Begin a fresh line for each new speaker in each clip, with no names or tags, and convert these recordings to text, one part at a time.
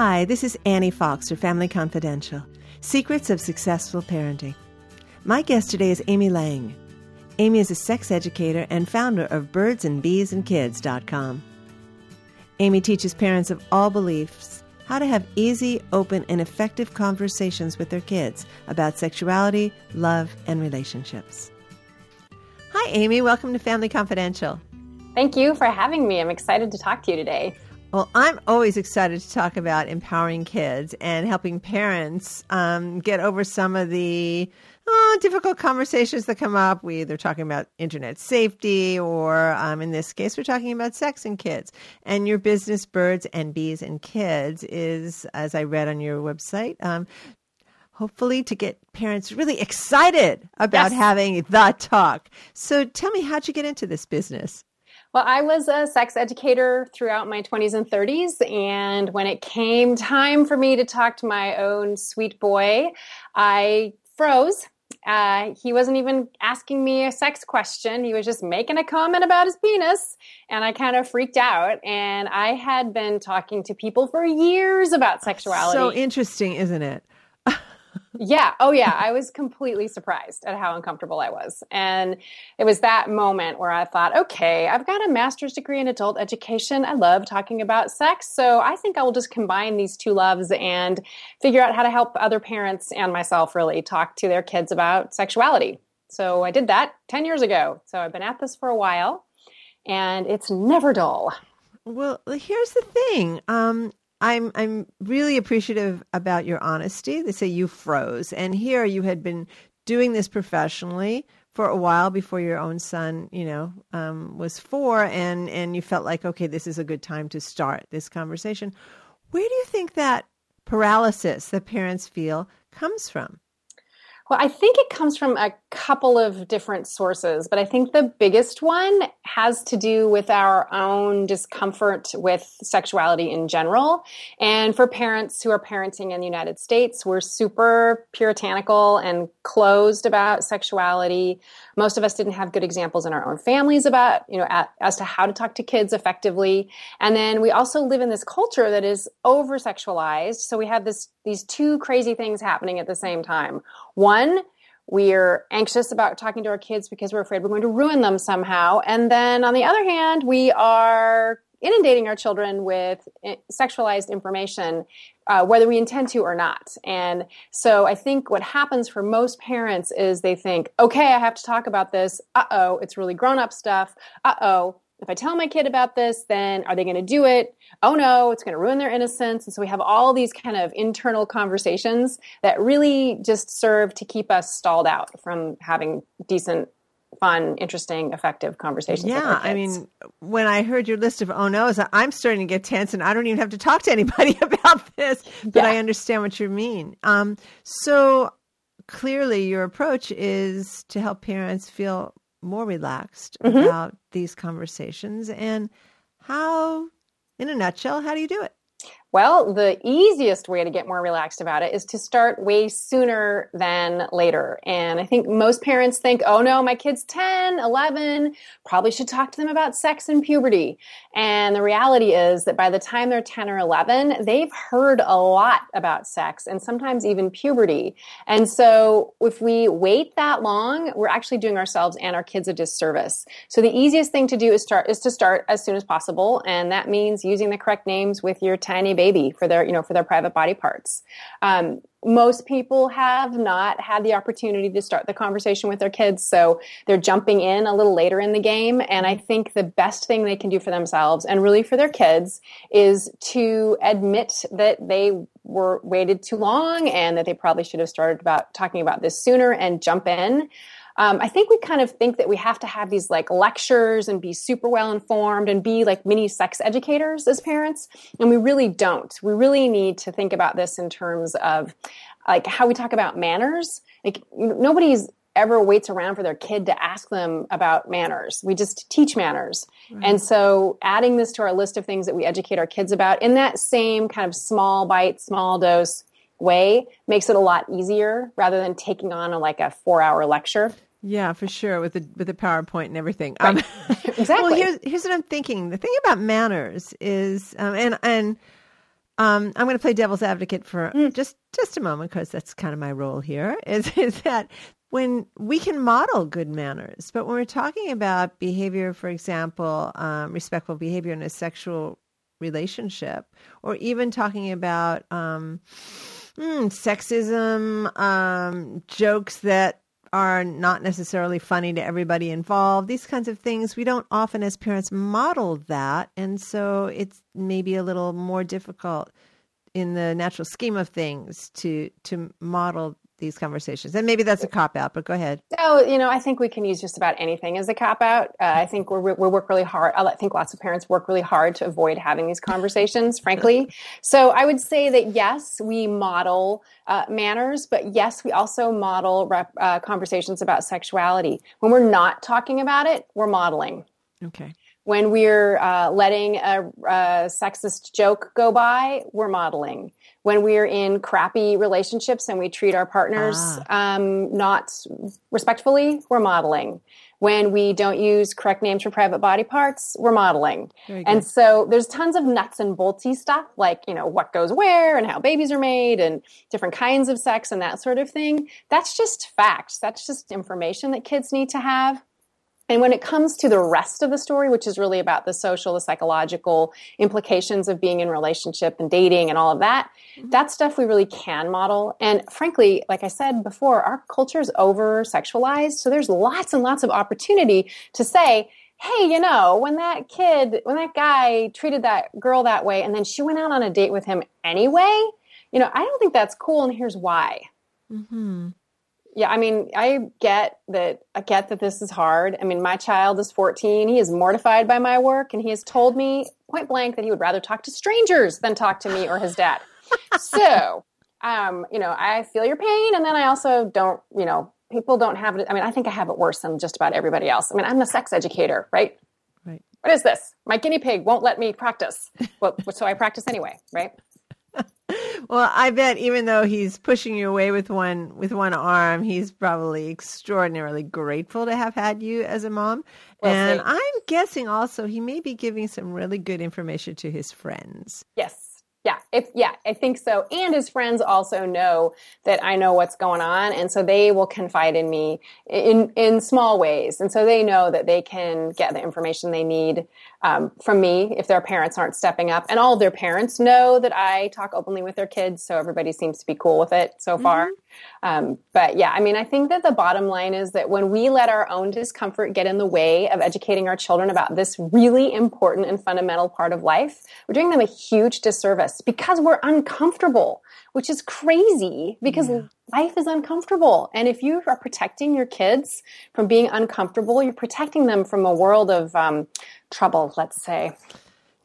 Hi, this is Annie Fox for Family Confidential Secrets of Successful Parenting. My guest today is Amy Lang. Amy is a sex educator and founder of birdsandbeesandkids.com. Amy teaches parents of all beliefs how to have easy, open, and effective conversations with their kids about sexuality, love, and relationships. Hi, Amy. Welcome to Family Confidential.
Thank you for having me. I'm excited to talk to you today.
Well, I'm always excited to talk about empowering kids and helping parents um, get over some of the oh, difficult conversations that come up. We either talking about internet safety, or um, in this case, we're talking about sex and kids. And your business, Birds and Bees and Kids, is, as I read on your website, um, hopefully to get parents really excited about yes. having the talk. So, tell me, how'd you get into this business?
Well, I was a sex educator throughout my 20s and 30s. And when it came time for me to talk to my own sweet boy, I froze. Uh, he wasn't even asking me a sex question. He was just making a comment about his penis. And I kind of freaked out. And I had been talking to people for years about sexuality.
So interesting, isn't it?
Yeah. Oh, yeah. I was completely surprised at how uncomfortable I was. And it was that moment where I thought, okay, I've got a master's degree in adult education. I love talking about sex. So I think I will just combine these two loves and figure out how to help other parents and myself really talk to their kids about sexuality. So I did that 10 years ago. So I've been at this for a while and it's never dull.
Well, here's the thing. Um, I'm I'm really appreciative about your honesty. They say you froze, and here you had been doing this professionally for a while before your own son, you know, um, was four, and and you felt like okay, this is a good time to start this conversation. Where do you think that paralysis that parents feel comes from?
Well, I think it comes from a couple of different sources, but I think the biggest one has to do with our own discomfort with sexuality in general. And for parents who are parenting in the United States, we're super puritanical and closed about sexuality. Most of us didn't have good examples in our own families about, you know, at, as to how to talk to kids effectively. And then we also live in this culture that is over sexualized. So we have this these two crazy things happening at the same time. One, we're anxious about talking to our kids because we're afraid we're going to ruin them somehow. And then on the other hand, we are inundating our children with eh, sexualized information, uh, whether we intend to or not. And so I think what happens for most parents is they think, okay, I have to talk about this. Uh oh, it's really grown up stuff. Uh oh, if I tell my kid about this, then are they going to do it? Oh no, it's going to ruin their innocence. And so we have all these kind of internal conversations that really just serve to keep us stalled out from having decent, fun, interesting, effective conversations.
Yeah, I mean, when I heard your list of oh no's, I'm starting to get tense, and I don't even have to talk to anybody about this. But yeah. I understand what you mean. Um, so clearly, your approach is to help parents feel more relaxed mm-hmm. about these conversations and how in a nutshell how do you do it
well, the easiest way to get more relaxed about it is to start way sooner than later. And I think most parents think, oh no, my kid's 10, 11, probably should talk to them about sex and puberty. And the reality is that by the time they're 10 or 11, they've heard a lot about sex and sometimes even puberty. And so if we wait that long, we're actually doing ourselves and our kids a disservice. So the easiest thing to do is start is to start as soon as possible. And that means using the correct names with your tiny baby for their, you know, for their private body parts. Um, most people have not had the opportunity to start the conversation with their kids, so they're jumping in a little later in the game. And I think the best thing they can do for themselves and really for their kids is to admit that they were waited too long and that they probably should have started about talking about this sooner and jump in um, I think we kind of think that we have to have these like lectures and be super well informed and be like mini sex educators as parents. And we really don't. We really need to think about this in terms of like how we talk about manners. Like nobody's ever waits around for their kid to ask them about manners. We just teach manners. Right. And so adding this to our list of things that we educate our kids about in that same kind of small bite, small dose way makes it a lot easier rather than taking on a, like a four hour lecture.
Yeah, for sure, with the with the PowerPoint and everything.
Right. Um, exactly.
Well, here's here's what I'm thinking. The thing about manners is, um, and and Um, I'm going to play devil's advocate for mm. just just a moment because that's kind of my role here. Is is that when we can model good manners, but when we're talking about behavior, for example, um, respectful behavior in a sexual relationship, or even talking about um, mm, sexism, um, jokes that are not necessarily funny to everybody involved, these kinds of things, we don't often as parents model that. And so it's maybe a little more difficult in the natural scheme of things to to model these conversations. And maybe that's a cop out but go ahead.
Oh you know i think we can use just about anything as a cop out. Uh, i think we're, we work really hard. I think lots of parents work really hard to avoid having these conversations frankly. So i would say that yes we model uh, manners but yes we also model rep, uh, conversations about sexuality. When we're not talking about it we're modeling.
Okay
when we're uh, letting a, a, sexist joke go by, we're modeling. When we're in crappy relationships and we treat our partners ah. um, not respectfully, we're modeling. When we don't use correct names for private body parts, we're modeling. And so there's tons of nuts and boltsy stuff like, you know, what goes where and how babies are made and different kinds of sex and that sort of thing. That's just facts. That's just information that kids need to have. And when it comes to the rest of the story, which is really about the social, the psychological implications of being in relationship and dating and all of that, mm-hmm. that stuff we really can model. And frankly, like I said before, our culture is over sexualized. So there's lots and lots of opportunity to say, hey, you know, when that kid, when that guy treated that girl that way and then she went out on a date with him anyway, you know, I don't think that's cool. And here's why. Mm-hmm yeah, I mean, I get that. I get that this is hard. I mean, my child is 14. He is mortified by my work, and he has told me point blank that he would rather talk to strangers than talk to me or his dad. so, um, you know, I feel your pain, and then I also don't, you know, people don't have it. I mean, I think I have it worse than just about everybody else. I mean, I'm a sex educator, right?
Right.
What is this? My guinea pig won't let me practice. well, so I practice anyway, right?
well, I bet even though he's pushing you away with one with one arm, he's probably extraordinarily grateful to have had you as a mom. Well, and I'm guessing also he may be giving some really good information to his friends.
Yes. If yeah, I think so. And his friends also know that I know what's going on, and so they will confide in me in in small ways, and so they know that they can get the information they need um, from me if their parents aren't stepping up. And all their parents know that I talk openly with their kids, so everybody seems to be cool with it so far. Mm-hmm. Um, but yeah, I mean, I think that the bottom line is that when we let our own discomfort get in the way of educating our children about this really important and fundamental part of life, we're doing them a huge disservice because we're uncomfortable, which is crazy because yeah. life is uncomfortable. And if you are protecting your kids from being uncomfortable, you're protecting them from a world of um, trouble, let's say.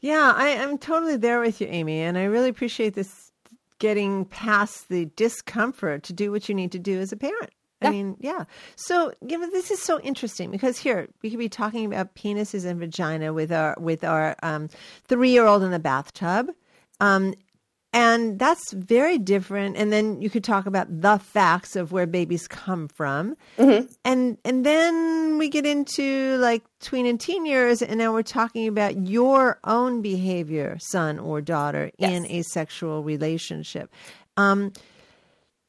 Yeah, I, am totally there with you, Amy, and I really appreciate this getting past the discomfort to do what you need to do as a parent. I mean, yeah. So, you know, this is so interesting because here we could be talking about penises and vagina with our with our um, three year old in the bathtub, um, and that's very different and then you could talk about the facts of where babies come from mm-hmm. and and then we get into like tween and teen years and now we're talking about your own behavior son or daughter yes. in a sexual relationship um,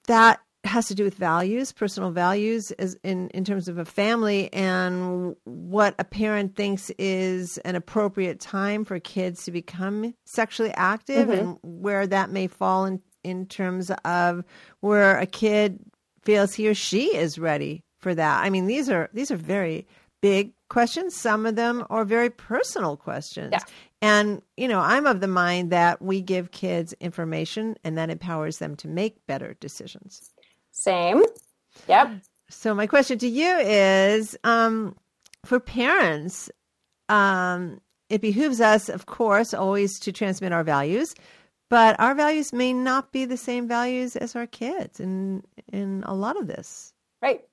that has to do with values, personal values, as in in terms of a family, and what a parent thinks is an appropriate time for kids to become sexually active, mm-hmm. and where that may fall in in terms of where a kid feels he or she is ready for that. I mean, these are these are very big questions. Some of them are very personal questions.
Yeah.
And, you know, I'm of the mind that we give kids information and that empowers them to make better decisions.
Same. Yep.
So my question to you is um, for parents, um, it behooves us, of course, always to transmit our values, but our values may not be the same values as our kids in in a lot of this.
Right.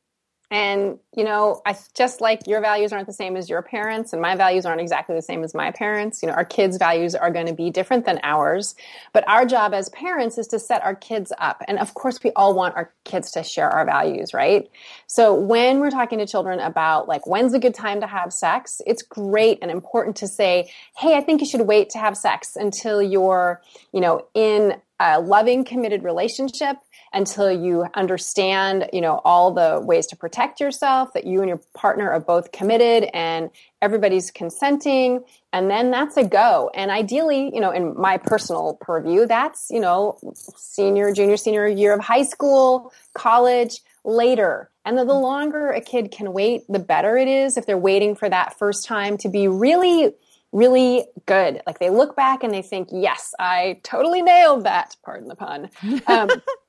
And, you know, I just like your values aren't the same as your parents, and my values aren't exactly the same as my parents. You know, our kids' values are going to be different than ours. But our job as parents is to set our kids up. And of course, we all want our kids to share our values, right? So when we're talking to children about like when's a good time to have sex, it's great and important to say, hey, I think you should wait to have sex until you're, you know, in a loving, committed relationship until you understand, you know, all the ways to protect yourself, that you and your partner are both committed and everybody's consenting. And then that's a go. And ideally, you know, in my personal purview, that's, you know, senior, junior, senior year of high school, college, later. And the, the longer a kid can wait, the better it is if they're waiting for that first time to be really really good. Like they look back and they think, yes, I totally nailed that. Pardon the pun. Um,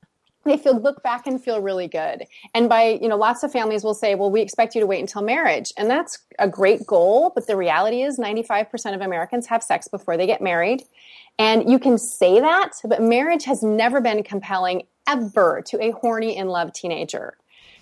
they feel look back and feel really good. And by you know lots of families will say well we expect you to wait until marriage. And that's a great goal but the reality is 95% of americans have sex before they get married. And you can say that but marriage has never been compelling ever to a horny in love teenager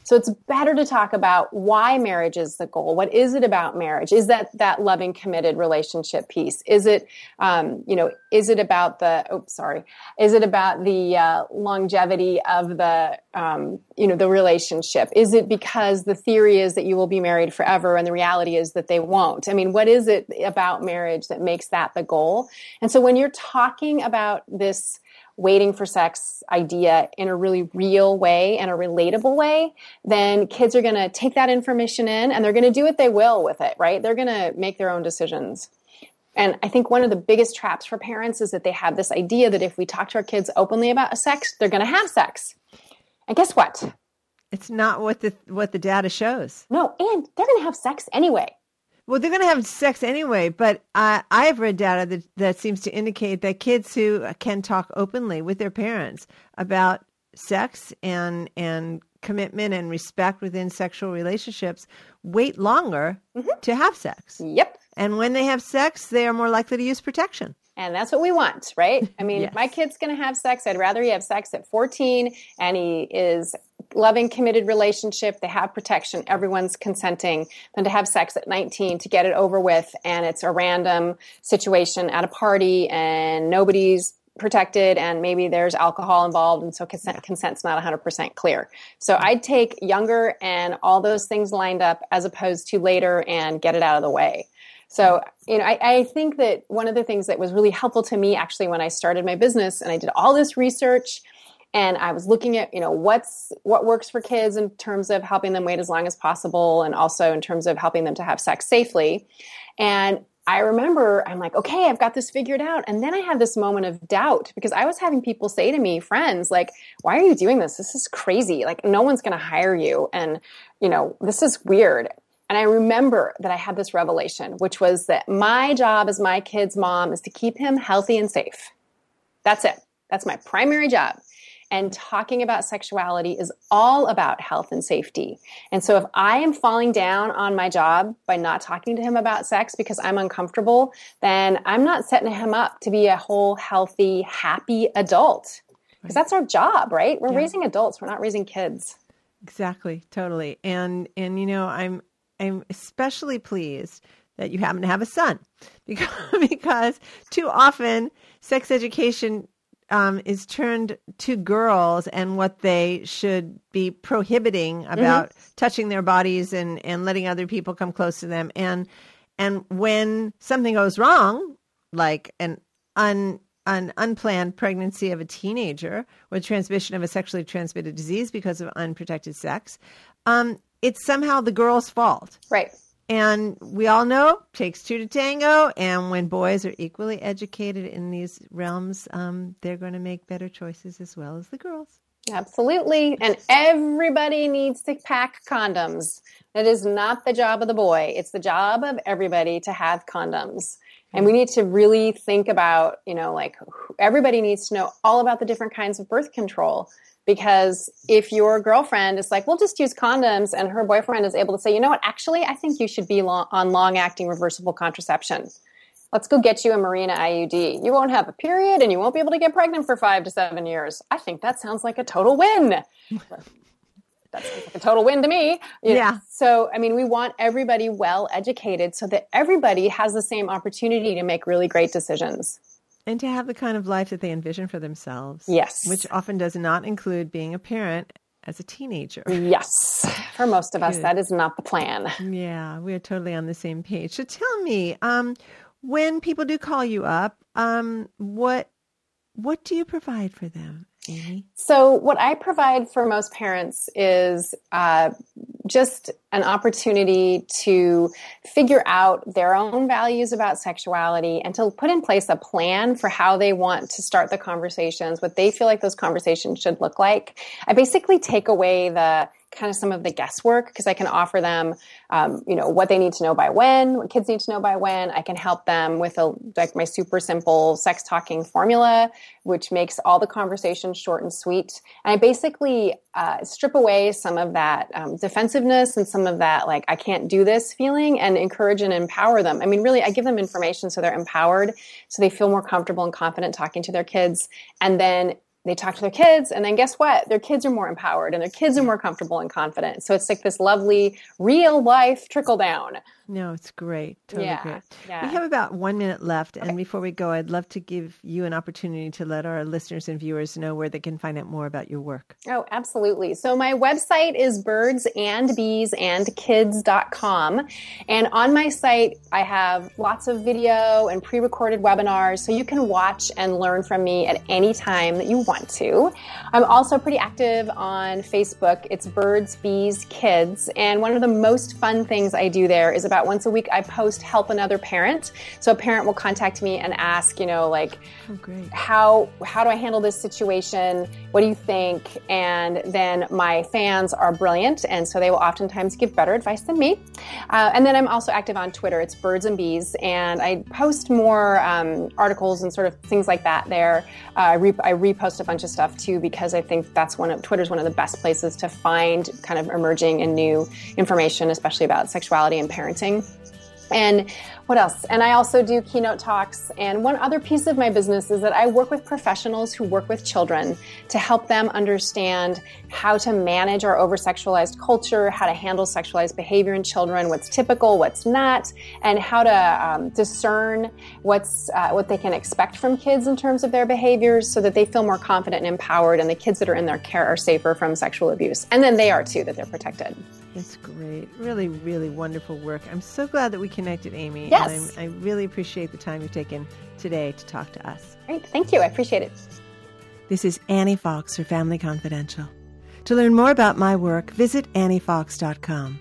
so it's better to talk about why marriage is the goal. What is it about marriage? Is that that loving, committed relationship piece? Is it, um, you know, is it about the? Oh, sorry. Is it about the uh, longevity of the, um, you know, the relationship? Is it because the theory is that you will be married forever, and the reality is that they won't? I mean, what is it about marriage that makes that the goal? And so when you're talking about this waiting for sex idea in a really real way and a relatable way, then kids are going to take that information in and they're going to do what they will with it, right? They're going to make their own decisions. And I think one of the biggest traps for parents is that they have this idea that if we talk to our kids openly about sex, they're going to have sex. And guess what?
It's not what the what the data shows.
No, and they're going to have sex anyway.
Well, they're going to have sex anyway, but I, I've read data that, that seems to indicate that kids who can talk openly with their parents about sex and and commitment and respect within sexual relationships wait longer mm-hmm. to have sex.
Yep.
And when they have sex, they are more likely to use protection.
And that's what we want, right? I mean, yes. my kid's going to have sex. I'd rather he have sex at 14 and he is loving, committed relationship. They have protection. Everyone's consenting than to have sex at 19 to get it over with. And it's a random situation at a party and nobody's protected and maybe there's alcohol involved and so consent, consent's not 100% clear so i'd take younger and all those things lined up as opposed to later and get it out of the way so, you know, I, I, think that one of the things that was really helpful to me actually when I started my business and I did all this research and I was looking at, you know, what's what works for kids in terms of helping them wait as long as possible and also in terms of helping them to have sex safely. And I remember I'm like, okay, I've got this figured out. And then I had this moment of doubt because I was having people say to me, friends, like, why are you doing this? This is crazy. Like, no one's going to hire you. And, you know, this is weird. And I remember that I had this revelation, which was that my job as my kid's mom is to keep him healthy and safe. That's it. That's my primary job. And talking about sexuality is all about health and safety. And so if I am falling down on my job by not talking to him about sex because I'm uncomfortable, then I'm not setting him up to be a whole, healthy, happy adult. Because that's our job, right? We're yeah. raising adults, we're not raising kids.
Exactly, totally. And and you know, I'm I'm especially pleased that you happen to have a son because, because too often sex education um, is turned to girls and what they should be prohibiting about mm-hmm. touching their bodies and, and letting other people come close to them. And and when something goes wrong, like an un an unplanned pregnancy of a teenager or transmission of a sexually transmitted disease because of unprotected sex, um, it's somehow the girl's fault.
Right.
And we all know takes two to tango. And when boys are equally educated in these realms, um, they're going to make better choices as well as the girls.
Absolutely. And everybody needs to pack condoms. That is not the job of the boy. It's the job of everybody to have condoms. And we need to really think about, you know, like everybody needs to know all about the different kinds of birth control because if your girlfriend is like, we'll just use condoms, and her boyfriend is able to say, you know what, actually, I think you should be long, on long acting reversible contraception. Let's go get you a Mirena IUD. You won't have a period and you won't be able to get pregnant for five to seven years. I think that sounds like a total win. That's like a total win to me. You know,
Yeah.
So, I mean, we want everybody well educated so that everybody has the same opportunity to make really great decisions.
And to have the kind of life that they envision for themselves.
Yes.
Which often does not include being a parent as a teenager.
Yes. For most of us,
Good.
that is not the plan.
Yeah, we're totally on the same page. So tell me, um, when people do call you up, um, what what do you provide for them, Amy?
So, what I provide for most parents is uh, just an opportunity to figure out their own values about sexuality and to put in place a plan for how they want to start the conversations, what they feel like those conversations should look like. I basically take away the kind of some of the guesswork because I can offer them, um, you know, what they need to know by when, what kids need to know by when. I can help them with a like my super simple sex talking formula, which makes all the conversations short and sweet. And I basically uh, strip away some of that um, defensiveness and some of that like I can't do this feeling, and encourage and empower them. I mean, really, I give them information so they're empowered, so they feel more comfortable and confident talking to their kids, and then they talk to their kids and then guess what? Their kids are more empowered and their kids are more comfortable and confident. So it's like this lovely real life trickle down
No, it's great. Totally
Yeah,
great.
yeah.
We have about one minute left. And before we go, I'd love to give you an opportunity to let our listeners and viewers know where they can find out more about your work.
Oh, absolutely. So my website is birdsandbeesandkids.com. And on my site, I have lots of video and pre-recorded webinars so you can watch and learn from me at any time that you want to. I'm also pretty active on Facebook. It's Birds, Bees, Kids. And one of the most fun things I do there is about once a week I post help another parent. So a parent will contact me and ask, you know, like,
Oh,
how how do I handle this situation? What do you think? And then my fans are brilliant, and so they will oftentimes give better advice than me. Uh, and then I'm also active on Twitter. It's Birds and Bees, and I post more um, articles and sort of things like that there. Uh, I, re- I repost a bunch of stuff too because I think that's one of Twitter's one of the best places to find kind of emerging and new information, especially about sexuality and parenting. And what else? And I also do keynote talks. And one other piece of my business is that I work with professionals who work with children to help them understand how to manage our over sexualized culture, how to handle sexualized behavior in children, what's typical, what's not, and how to um, discern what's uh, what they can expect from kids in terms of their behaviors, so that they feel more confident and empowered, and the kids that are in their care are safer from sexual abuse, and then they are too, that they're protected.
It's great. Really, really wonderful work. I'm so glad that we connected, Amy.
Yes.
I really appreciate the time you've taken today to talk to us.
Great, thank you. I appreciate it.
This is Annie Fox for Family Confidential. To learn more about my work, visit anniefox.com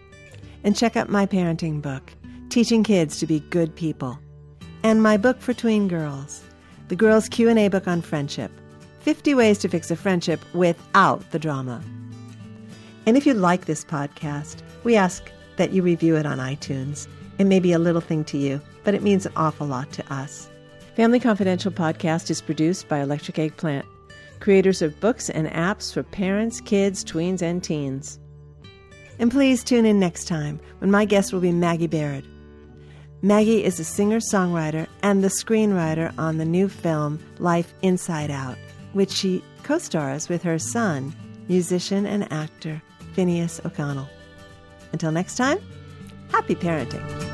and check out my parenting book, Teaching Kids to Be Good People, and my book for tween girls, the Girls Q&A book on friendship, 50 ways to fix a friendship without the drama. And if you like this podcast, we ask that you review it on iTunes. It may be a little thing to you, but it means an awful lot to us. Family Confidential podcast is produced by Electric Eggplant, creators of books and apps for parents, kids, tweens, and teens. And please tune in next time when my guest will be Maggie Baird. Maggie is a singer songwriter and the screenwriter on the new film Life Inside Out, which she co stars with her son, musician and actor Finneas O'Connell. Until next time, happy parenting.